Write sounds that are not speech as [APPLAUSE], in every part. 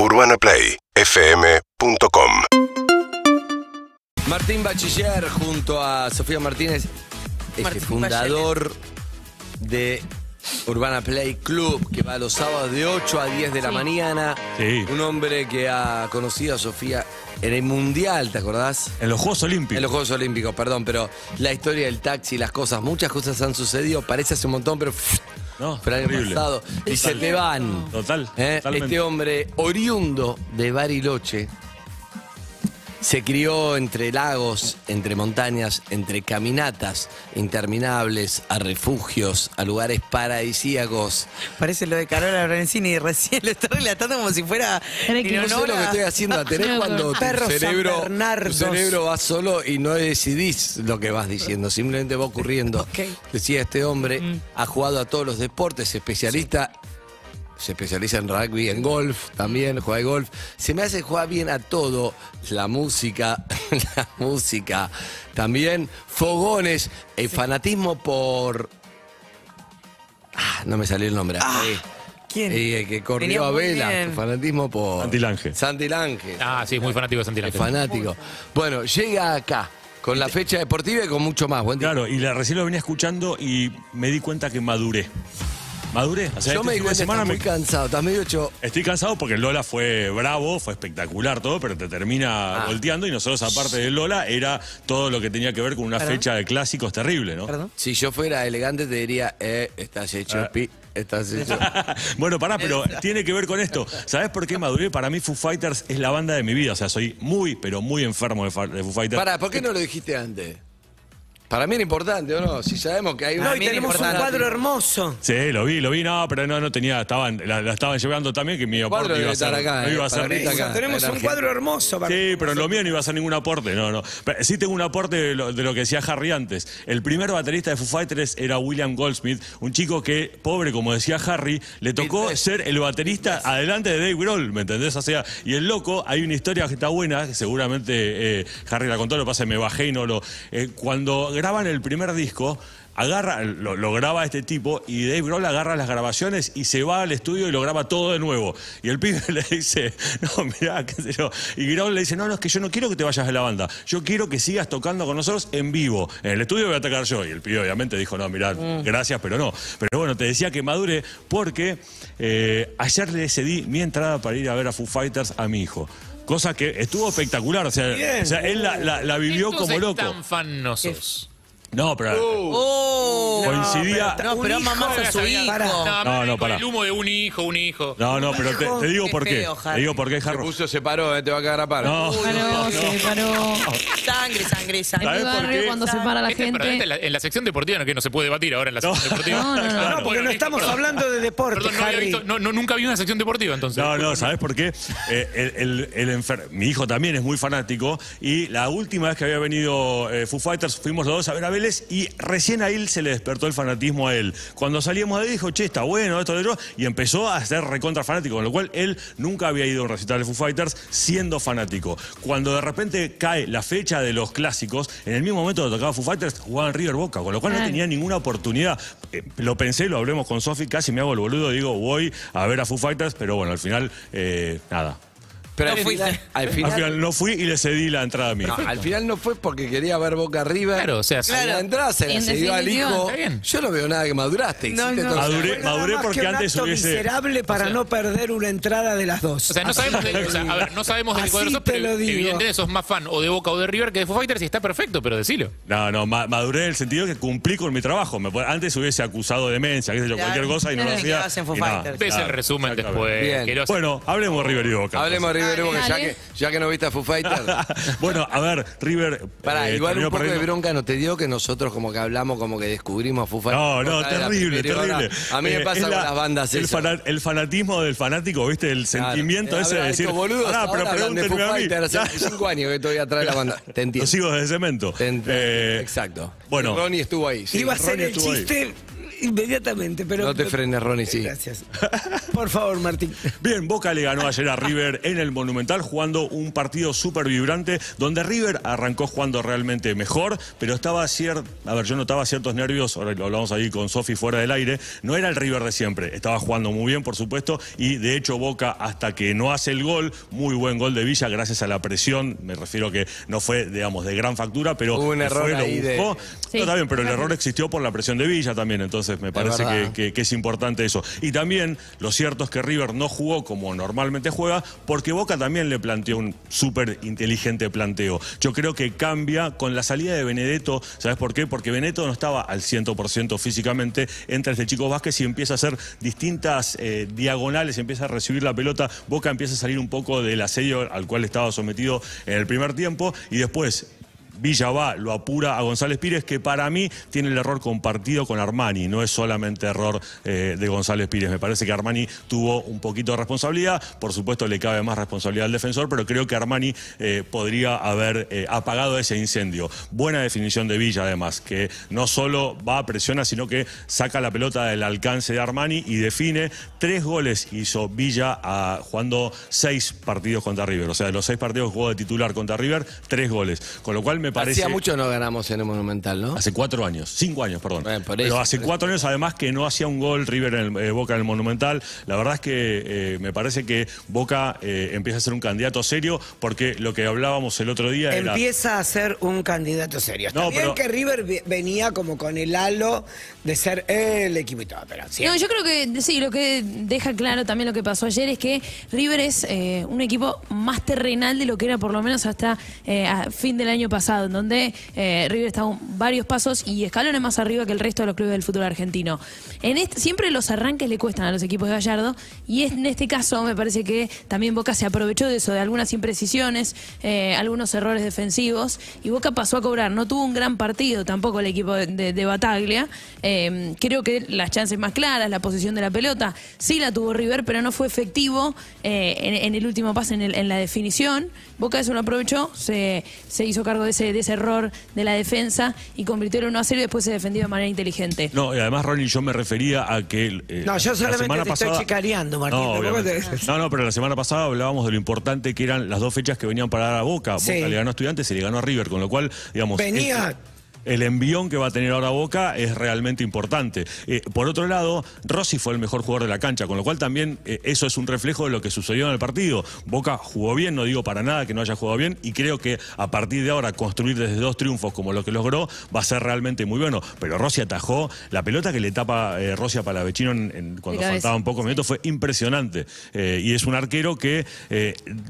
UrbanaPlayFM.com Martín Bachiller junto a Sofía Martínez, Martín fundador de Urbana Play Club, que va los sábados de 8 a 10 de la mañana. Sí. Un hombre que ha conocido a Sofía en el Mundial, ¿te acordás? En los Juegos Olímpicos. En los Juegos Olímpicos, perdón, pero la historia del taxi, las cosas, muchas cosas han sucedido, parece hace un montón, pero No, fue el año pasado. Y se te van. Total, ¿Eh? totalmente. Este hombre oriundo de Bariloche se crió entre lagos, entre montañas, entre caminatas interminables, a refugios, a lugares paradisíacos. Parece lo de Carola Lorenzini recién lo está relatando como si fuera No sé lo que estoy haciendo. [LAUGHS] Tenés cuando tu cerebro, tu cerebro va solo y no decidís lo que vas diciendo, simplemente va ocurriendo. Decía este hombre, ha jugado a todos los deportes, especialista. Se especializa en rugby, en golf también, juega de golf. Se me hace jugar bien a todo. La música, [LAUGHS] la música. También fogones, el fanatismo por. Ah, no me salió el nombre. Eh, ¿Quién? eh, el que corrió a vela, bien. fanatismo por. Santi Lange. Santi Lange. Ah, sí, muy fanático de Santi Es fanático. Bueno, llega acá con la fecha deportiva y con mucho más. Buen día. Claro, y la, recién lo venía escuchando y me di cuenta que maduré. Maduré. O sea, Yo este me di de cuenta, semana estás muy me- cansado, estás medio hecho. Estoy cansado porque Lola fue bravo, fue espectacular todo, pero te termina Ah. volteando y nosotros, aparte del Lola, era todo lo que tenía que ver con una ¿Perdón? fecha de clásicos terrible, ¿no? Perdón. Si yo fuera elegante, te diría, eh, estás hecho Ah. pi, estás hecho. [LAUGHS] bueno, pará, pero tiene que ver con esto. ¿Sabes por qué maduré? Para mí Foo Fighters es la banda de mi vida. O sea, soy muy, pero muy enfermo de, de Foo Fighters. Pará, ¿por qué no lo dijiste antes? Para mí era importante, ¿o no? Si sabemos que hay No, y tenemos un cuadro hermoso. Sí, lo vi, lo vi, no, pero no, no tenía, estaban, la, la estaban llevando también, que mi cuadro aporte debe iba a ser, estar acá, no eh, iba a para ser mí está acá. tenemos en un Argentina. cuadro hermoso. para- Sí, pero lo mío no iba a ser ningún aporte, no, no. Pero sí tengo un aporte de lo, de lo que decía Harry antes. El primer baterista de Foo Fighters era William Goldsmith, un chico que, pobre, como decía Harry, le tocó ser el baterista adelante de Dave Grohl, ¿me entendés? O sea, y el loco, hay una historia que está buena, que seguramente eh, Harry la contó, lo que pasa es que me bajé y no lo... eh, cuando graban el primer disco... Agarra, lo, lo graba este tipo y Dave Grohl agarra las grabaciones y se va al estudio y lo graba todo de nuevo. Y el pibe [LAUGHS] le dice, no, mirá, qué sé yo. Y Grohl le dice, no, no, es que yo no quiero que te vayas de la banda. Yo quiero que sigas tocando con nosotros en vivo. En el estudio voy a atacar yo. Y el pibe obviamente dijo, no, mirá, gracias, pero no. Pero bueno, te decía que madure porque eh, ayer le cedí mi entrada para ir a ver a Foo Fighters a mi hijo. Cosa que estuvo espectacular. O sea, Bien. o sea, él la, la- la vivió Entonces, como loco. tan. No, pero Oh, coincidía. No, pero ama más a su hijo. No, No, no, no, pará. el humo de un hijo, un hijo. No, no, pero te, te digo Qué por qué. feo, Te digo por qué, Se Harry. puso, se paró, eh, te va a cagar a paro. No, Paró, se paró. Sangre, sangre, sangre. ¿Sabes por qué? cuando se para la Este, pero este gente. en, la, en la sección deportiva, no, que no se puede debatir ahora en la sección deportiva. No, no, no. No, porque no estamos perdón. hablando de deporte, Perdón, no, había Harry. visto- no, no, nunca vi una sección deportiva entonces. No, no, ¿sabes por qué? Eh, el, el- el enfer- Mi hijo también es muy fanático y la última vez que había venido eh, Foo Fighters fuimos los dos a ver a Vélez y recién a él se le despertó el fanatismo a él. Cuando salíamos de ahí dijo, che, está bueno esto, de otro, y empezó a ser recontra fanático, con lo cual él nunca había ido a un recital de Foo Fighters siendo fanático. Cuando de repente cae la fecha de los clásicos, en el mismo momento que tocaba Foo Fighters, jugaban River Boca, con lo cual no tenía ninguna oportunidad. Eh, lo pensé, lo hablemos con Sofi, casi me hago el boludo, digo, voy a ver a Foo Fighters, pero bueno, al final, eh, nada. Pero No al final, al Al final, final no fui y le cedí la entrada a mi no, al final no fue porque quería ver Boca arriba. Claro, o sea, la entrada se la En cedió al definitiva, hijo. está bien. Yo no veo nada que maduraste. No, hiciste no, todo- Maduré- fue nada maduré más porque que un antes acto hubiese- miserable para no perder una entrada de las dos. O sea, no sabemos, de, o sea, a ver, no sabemos de qué Así cuadro sos, te pero lo digo. evidentemente sos más fan o de Boca o de River que de Foo Fighters y está perfecto, pero decilo. No, no, ma- maduré en el sentido que cumplí con mi trabajo. Me, antes hubiese acusado de demencia, qué sé yo, Claro. cualquier cosa y no lo hacía. quedabas en Foo y nada, Fighters. Ves el resumen después. Bien. que lo hace- Bueno, hablemos de River y Boca. Hablemos de River y Boca, ya que, ya que no viste a Foo Fighters. [LAUGHS] bueno, a ver, River. Pará, eh, igual un terminó poco de perdiendo- bronca no te dio que nosotros como que hablamos, como que descubrimos a Foo Fighters. No, no, Cosa de la terrible, primera hora. terrible. A mí me Eh, pasa es con la- las bandas el, eso. fana- el fanatismo del fanático, ¿viste? El Claro. sentimiento Eh, a ese ver, de decir. estos boludos "Pará, pero ahora hablan de pregúntenme a mí. Fighters hace cinco años que estoy atrás de la banda. [LAUGHS] Te entiendo. Los hijos de cemento. Te entiendo. Eh, Exacto. bueno. Ronnie estuvo ahí. sí. Iba a ser Ronnie el estuvo ahí. chiste inmediatamente, pero... No te frenes, Ronnie, sí. Gracias. Por favor, Martín. Bien, Boca le ganó ayer a River en el Monumental jugando un partido súper vibrante donde River arrancó jugando realmente mejor, pero estaba cierto, a ver, yo notaba ciertos nervios, ahora lo hablamos ahí con Sofi fuera del aire, no era el River de siempre, estaba jugando muy bien, por supuesto, y de hecho Boca hasta que no hace el gol, muy buen gol de Villa gracias a la presión, me refiero que no fue, digamos, de gran factura, pero Hubo un fue, lo de- buscó. Sí. No, está bien, pero el error existió por la presión de Villa también, entonces me parece verdad. que, que- que es importante eso. Y también lo cierto es que River no jugó como normalmente juega, porque Boca también le planteó un súper inteligente planteo. Yo creo que cambia con la salida de Benedetto, ¿sabes por qué? Porque Benedetto no estaba al 100% físicamente, entra este chico Vázquez y empieza a hacer distintas eh, diagonales, empieza a recibir la pelota, Boca empieza a salir un poco del asedio al cual estaba sometido en el primer tiempo y después Villa va, lo apura a González Pires, que para mí tiene el error compartido con Armani, no es solamente error eh, de González Pires. Me parece que Armani tuvo un poquito de responsabilidad, por supuesto le cabe más responsabilidad al defensor, pero creo que Armani eh, podría haber eh, apagado ese incendio. Buena definición de Villa, además, que no solo va presiona, sino que saca la pelota del alcance de Armani y define. Tres goles hizo Villa a- jugando seis partidos contra River. O sea, de los seis partidos jugó de titular contra River, tres goles. Con lo cual me parece. Hacía mucho no ganamos en el Monumental, ¿no? Hace cuatro años, cinco años, perdón. Bueno, por Pero hace por cuatro años, además, que no hacía un gol River en el, eh, Boca en el Monumental. La verdad es que eh, me parece que Boca eh, empieza a ser un candidato serio, porque lo que hablábamos el otro día era. Empieza a ser un candidato serio. Está No, bien pero- que River ve- venía como con el halo de ser el equipo y todo, pero No, yo creo que sí, lo que deja claro también lo que pasó ayer es que River es eh, un equipo más terrenal de lo que era por lo menos hasta eh, a fin del año pasado, en donde eh, River estaba varios pasos y escalones más arriba que el resto de los clubes del fútbol argentino. En este, siempre los arranques le cuestan a los equipos de Gallardo y en este caso me parece que también Boca se aprovechó de eso, de algunas imprecisiones, eh, algunos errores defensivos y Boca pasó a cobrar. No tuvo un gran partido tampoco el equipo de, Bataglia. Eh, creo que las chances más claras, la posición de la pelota, sí la tuvo River, pero no fue efectivo eh, en, el último pase, en, la definición. Boca eso lo aprovechó, se hizo cargo de ese, de ese error de la defensa y convirtió el 1 a 0 y después se defendió de manera inteligente. No, y además, Ronnie, yo me refería a que. eh, No, yo la solamente semana te estoy pasada- chicaneando, Martín, No, te- no, no, pero la semana pasada hablábamos de lo importante que eran las dos fechas que venían para dar a Boca. Sí. Boca le ganó a Estudiantes y le ganó a River, con lo cual, digamos. Venía- el envión que va a tener ahora Boca es realmente importante. Eh, por otro lado, Rossi fue el mejor jugador de la cancha, con lo cual también eh, eso es un reflejo de lo que sucedió en el partido. Boca jugó bien, no digo para nada que no haya jugado bien, y creo que a partir de ahora construir desde dos triunfos como lo que logró va a ser realmente muy bueno. Pero Rossi atajó la pelota que le tapa eh, Rossi a Palavecino en, en- cuando faltaban pocos minutos fue impresionante. Y es un arquero que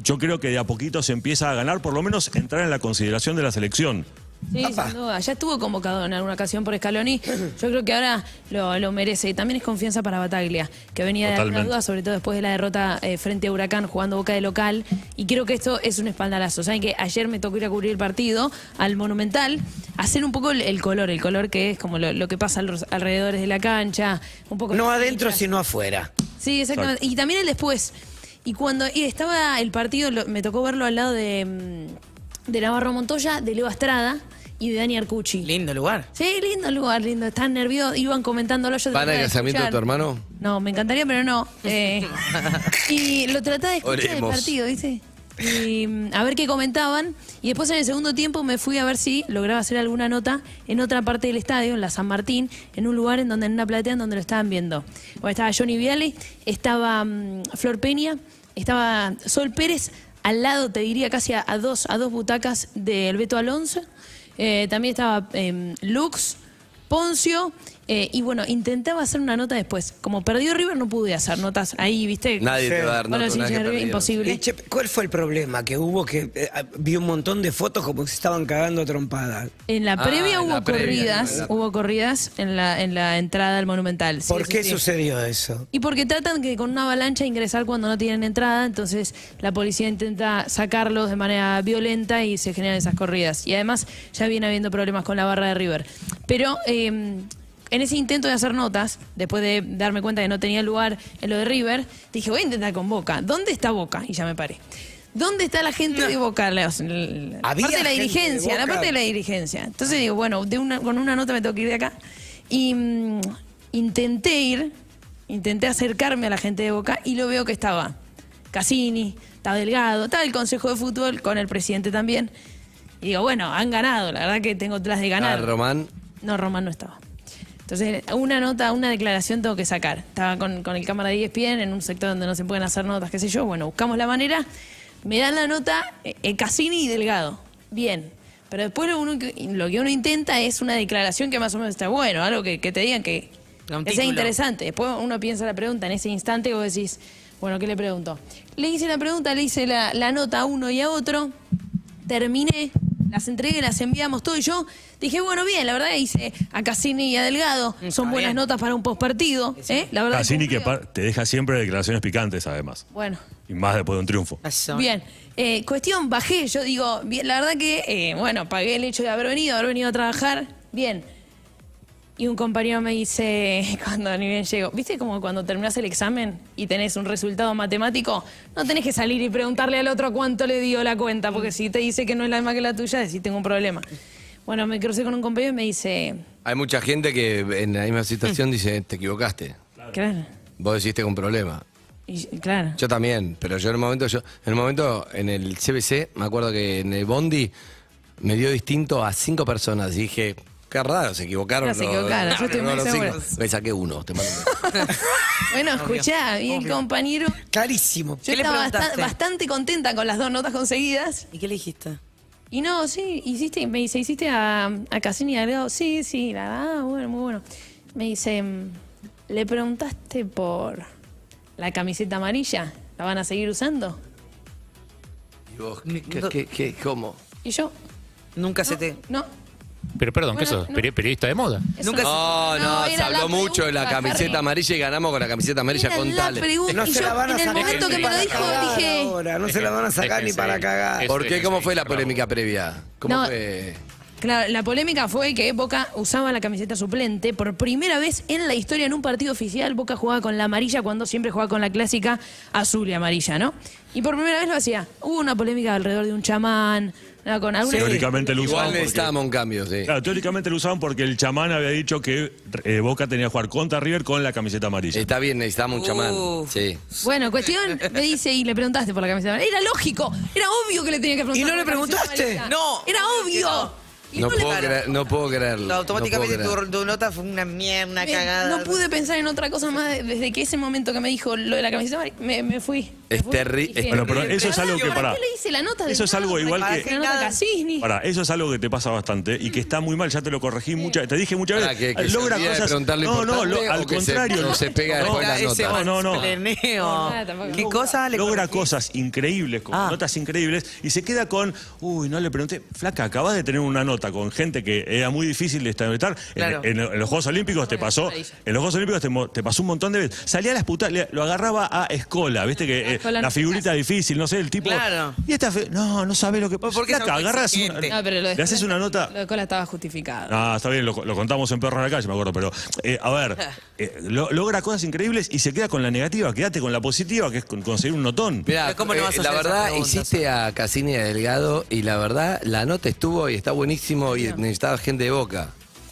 yo creo que de a poquito se empieza a ganar, por lo menos entrar en la consideración de la selección. Sí, sin duda. Ya estuvo convocado en alguna ocasión por Scaloni. [CLEARS THROAT] Yo creo que ahora lo, lo merece. Y también es confianza para Bataglia, que venía de alguna duda, sobre todo después de la derrota eh, frente a Huracán, jugando boca de local. Y creo que esto es un espaldarazo. Saben que ayer me tocó ir a cubrir el partido al Monumental, hacer un poco el, el color, el color que es como lo, lo que pasa a los alrededores de la cancha. Un poco no adentro, sino afuera. Sí, exactamente. Y también el después. Y cuando y estaba el partido, lo- me tocó verlo al lado de, mm, de Navarro Montoya, de Leo Estrada y de Dani Arcucci. Lindo lugar. Sí, lindo lugar, lindo. Están nerviosos, iban comentándolo. Yo ¿Van al de casamiento de tu hermano? No, me encantaría, pero no. [LAUGHS] Eh, y lo trataba de escuchar el partido, ¿viste? Y mm, a ver qué comentaban. Y después en el segundo tiempo me fui a ver si lograba hacer alguna nota en otra parte del estadio, en la San Martín, en un lugar en donde, en una platea en donde lo estaban viendo. Bueno, estaba Johnny Viale, estaba mm, Flor Peña, estaba Sol Pérez, al lado, te diría, casi a, a dos, a dos butacas del Beto Alonso. Eh, también estaba em, Lux, Poncio. eh, y bueno, intentaba hacer una nota después. Como perdió River, no pude hacer notas ahí, ¿viste? Nadie te va a dar Bueno, nota sí, imposible. ¿Cuál fue el problema? Que hubo que eh, vi un montón de fotos como que se estaban cagando a trompadas. En la Ah, previa hubo la previa, corridas, la- hubo corridas en la, en la entrada al Monumental. Sí, ¿Por sí, qué sí. sucedió eso? Y porque tratan que con una avalancha ingresar cuando no tienen entrada, entonces la policía intenta sacarlos de manera violenta y se generan esas corridas. Y además ya viene habiendo problemas con la barra de River. Pero eh, en ese intento de hacer notas, después de darme cuenta que no tenía lugar en lo de River, dije, voy a intentar con Boca. ¿Dónde está Boca? Y ya me paré. ¿Dónde está la gente de Boca? La, parte de la gente de dirigencia, la parte de la dirigencia. Entonces digo, bueno, de una, con una nota me tengo que ir de acá. Y mm, intenté ir, intenté acercarme a la gente de Boca y lo veo que estaba Cassini, estaba Delgado, estaba el Consejo de Fútbol con el presidente también. Y digo, bueno, han ganado, la verdad que tengo tras de Ah, ganar. Román. No, Román no estaba. Entonces, una nota, una declaración tengo que sacar. Estaba con, con el cámara de ESPN en un sector donde no se pueden hacer notas, qué sé yo. Bueno, buscamos la manera. Me dan la nota eh, eh, Cassini y Delgado. Bien. Pero después lo, uno que- lo que uno intenta es una declaración que más o menos está bueno, algo que, que te digan que, que sea interesante. Después uno piensa la pregunta en ese instante y vos decís, bueno, ¿qué le pregunto? Le hice la pregunta, le hice la, la nota a uno y a otro, terminé, las entregué, las enviamos todo y yo dije, bueno, bien, la verdad hice a Cassini y a Delgado, son está buenas bien. notas para un postpartido, ¿eh? La verdad Cassini que par- te deja siempre declaraciones picantes, además. Bueno. Y más después de un triunfo. Bien, Eh, cuestión, bajé, yo digo, bien, la verdad que, eh, bueno, pagué el hecho de haber venido, haber venido a trabajar, bien. Y un compañero me dice, [LAUGHS] cuando ni bien llego, ¿viste como cuando terminás el examen y tenés un resultado matemático? No tenés que salir y preguntarle al otro cuánto le dio la cuenta, porque si te dice que no es la misma que la tuya, decís, tengo un problema. Bueno, me crucé con un compañero y me dice, Hay mucha gente que en la misma situación dice, te equivocaste. claro, Vos decís un problema. y, claro. Yo también, pero yo en un momento, yo, en un momento en el CBC, me acuerdo que en el Bondi me dio distinto a cinco personas. Y dije, qué raro, se equivocaron. Claro, se equivocaron, yo estoy muy los segura. cinco. Me saqué uno, te mando un beso. [LAUGHS] Bueno, escuchá, y el compañero, Clarísimo. yo ¿Qué le estaba basta- preguntaste? bastante contenta con las dos notas conseguidas. ¿Y qué le dijiste? Y no, sí, hiciste, me dice, ¿hiciste a, a Cassini y a Delgado? Sí, sí, la verdad, bueno, muy bueno. Me dice, mm, ¿le preguntaste por la camiseta amarilla? ¿La van a seguir usando? ¿Y vos, qué, qué- qué- qué- cómo? Y yo, Nunca se te. no. Pero perdón, ¿qué Bueno, sos? no. Peri- ¿Periodista de moda? Nunca No, no, se habló mucho de la camiseta Harry. amarilla y ganamos con la camiseta amarilla con pregunta. No se yo, la van a en el sacar momento ni que me lo para dijo, cagar dije... ahora, no se la van a sacar ni Déjense- para cagar. es- ¿Por qué? ¿Cómo fue la polémica previa? ¿Cómo No. fue? Claro, la polémica fue que Boca usaba la camiseta suplente. Por primera vez en la historia en un partido oficial, Boca jugaba con la amarilla cuando siempre jugaba con la clásica azul y amarilla, ¿no? Y por primera vez lo hacía. Hubo una polémica alrededor de un chamán, ¿no? con alguna... Teóricamente lo Igual usaban. porque- necesitábamos un cambio, sí. Claro, teóricamente lo usaban porque el chamán había dicho que eh, Boca tenía que jugar contra River con la camiseta amarilla. Está bien, necesitamos un chamán. Uf. Sí. Bueno, cuestión, me dice, y le preguntaste por la camiseta amarilla. Era lógico, era obvio que le tenía que preguntar. ¿Y no por le preguntaste? No, Era obvio que No puedo, creer- no puedo creerlo. No, automáticamente no puedo tu, creer. tu nota fue una mierda, una cagada. no pude pensar en otra cosa más de- desde que ese momento que me dijo lo de la camiseta me, me fui. Es Me fui. terri- Dije, es Bueno, pero eso es algo que ¿Para qué le hice la nota de Eso es algo igual ¿Para que- La nota de Cassini. Para, eso es algo que te pasa bastante y que está muy mal, ya te lo corregí muchas, te dije muchas veces. que- que logra cosas. no, no, lo- al o que se- contrario. o se pega no, la nota. No, no, no. No. ¿Qué cosa le logra corregí? cosas increíbles, con Ah. notas increíbles, y se queda con, uy, no le pregunté, flaca, acabas de tener una nota con gente que era muy difícil de establecer. En- Claro. En, en los Juegos Olímpicos te pasó, en los Juegos Olímpicos te, te pasó un montón de veces. Salía a las putas, lo agarraba a Escola, viste que La no figurita difícil, no sé, el tipo. Claro. Y esta, fe- no, no sabe lo que ¿Por qué agarras una-? No, pero lo de le haces Cola- una nota. Lo de Cola estaba justificado. Ah, está bien, lo, lo contamos en Perro en la calle, me acuerdo, pero eh, a ver, [LAUGHS] eh, lo- logra cosas increíbles y se queda con la negativa, quédate con la positiva, que es con- conseguir un notón. Mirá, Pero ¿cómo no eh, vas a la hacer verdad, hiciste a Cassini y a Delgado y la verdad, la nota estuvo y está buenísimo y necesitaba gente de boca.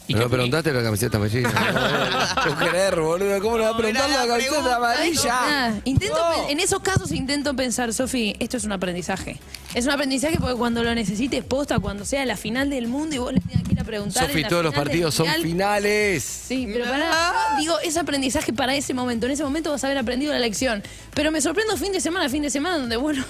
¿Y ¿No me preguntaste la camiseta amarilla? [LAUGHS] No creer, boludo. ¿Cómo le va a preguntar la la camiseta amarilla? Intento, pe- en esos casos intento pensar, Sofi, esto es un aprendizaje. Es un aprendizaje porque cuando lo necesites posta, cuando sea la final del mundo y vos le tengas que ir a preguntar. Sofi, la todos los final partidos son finales. Sí, pero para, digo, es aprendizaje para ese momento. En ese momento vas a haber aprendido la lección. Pero me sorprendo fin de semana, fin de semana, donde, bueno,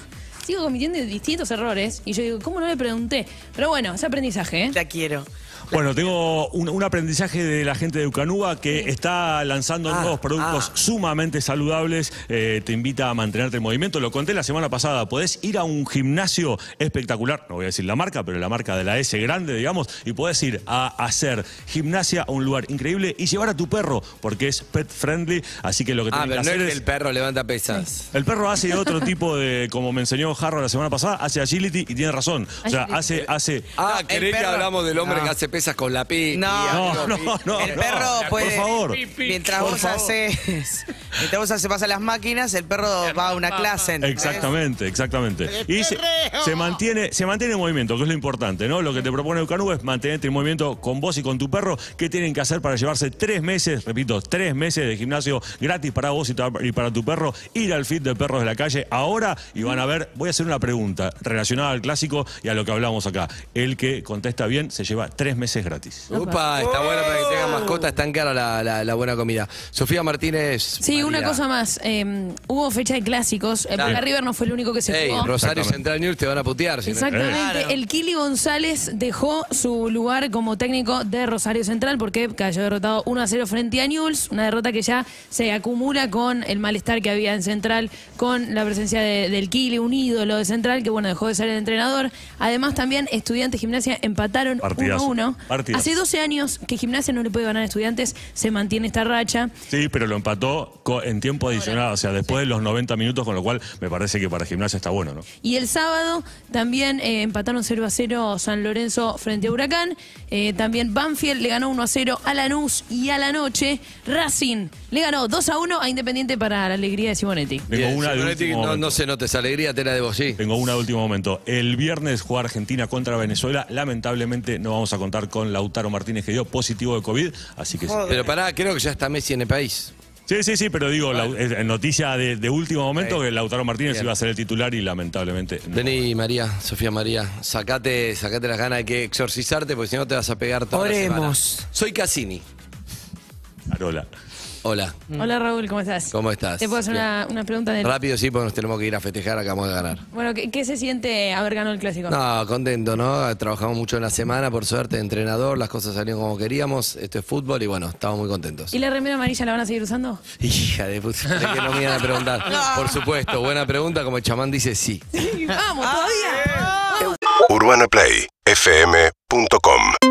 sigo cometiendo distintos errores. Y yo digo, ¿cómo no le pregunté? Pero bueno, es aprendizaje, ¿eh? Ya quiero. Bueno, tengo un, un aprendizaje de la gente de Ucanúa que está lanzando Ah, nuevos productos ah. sumamente saludables. Eh, te invita a mantenerte en movimiento. Lo conté la semana pasada. Podés ir a un gimnasio espectacular, no voy a decir la marca, pero la marca de la S grande, digamos, y podés ir a hacer gimnasia a un lugar increíble y llevar a tu perro, porque es pet friendly. Así que lo que Ah, tenés pero que no hacer es que el perro levanta pesas. El perro hace otro [LAUGHS] tipo de, como me enseñó Jarro la semana pasada, hace agility y tiene razón. O sea, hace, hace. Ah, ¿querés que hablamos del hombre No. que hace pesas pesas con la. No, No, no, no. el no. perro puede. Por favor. Mientras Por vos favor. haces. [LAUGHS] Mientras vos haces pasar las máquinas, el perro va a una clase. ¿entendés? Exactamente, exactamente. Y se, se mantiene, se mantiene en movimiento, que es lo importante, ¿no? Lo que te propone Eucanú es mantenerte en movimiento con vos y con tu perro. ¿Qué tienen que hacer para llevarse tres meses, repito, tres meses de gimnasio gratis para vos y para tu perro? Ir al fit de perros de la calle ahora y van a ver, voy a hacer una pregunta relacionada al clásico y a lo que hablamos acá. El que contesta bien se lleva tres meses gratis. Upa, está bueno para que tengan mascotas, tan cara la, la- la buena comida. Sofía Martínez. Sí, una cosa más. eh, hubo fecha de clásicos. Eh, Claro. Boca River no fue el único que se Ey, jugó. Rosario Exactamente. Central News te van a putear. si no- Exactamente. Claro. El Kili González dejó su lugar como técnico de Rosario Central porque cayó derrotado 1 a 0 frente a Newell's. Una derrota que ya se acumula con el malestar que había en Central, con la presencia de- del Kili, un ídolo de Central, que bueno, dejó de ser el entrenador. Además, también Estudiantes Gimnasia empataron 1 a Partidazo. 1. Hace 12 años que Gimnasia no le puede ganar a Estudiantes, se mantiene esta racha. Sí, pero lo empató en tiempo adicional, o sea, después de los 90 minutos, con lo cual me parece que para gimnasia está bueno, ¿no? Y el sábado también eh, empataron 0 a 0 San Lorenzo frente a Huracán. Eh, también Banfield le ganó 1 a 0 a Lanús y a la noche Racing le ganó 2 a 1 a Independiente para la alegría de Simonetti. Tengo una de Simonetti, último no, no se note esa alegría, tela de vos, sí. Tengo una de último momento. El viernes juega Argentina contra Venezuela. Lamentablemente no vamos a contar con Lautaro Martínez que dio positivo de COVID, así que. Pero pará, creo que ya está Messi en el país. Sí, sí, sí, pero digo, Lau- es- en noticia de, de último momento que Lautaro Martínez Bien. iba a ser el titular y lamentablemente no. Vení, María, Sofía María, sacate, sacate las ganas de que exorcizarte porque si no te vas a pegar toda la Oremos. semana. Soy Cassini. Carola. Hola, Hola Raúl, ¿cómo estás? ¿cómo estás? Te puedo hacer una, una pregunta de... Rápido sí, porque nos tenemos que ir a festejar, acabamos de ganar. Bueno, ¿qué, qué se siente haber ganado el clásico? No, contento, ¿no? Trabajamos mucho en la semana, por suerte, de entrenador, las cosas salieron como queríamos, esto es fútbol y bueno, estamos muy contentos. ¿Y la remera amarilla la van a seguir usando? Hija de puta, creí que no me iban a preguntar. [LAUGHS] Por supuesto, buena pregunta, como el chamán dice sí. ¡Vamos, todavía! UrbanaPlayFM.com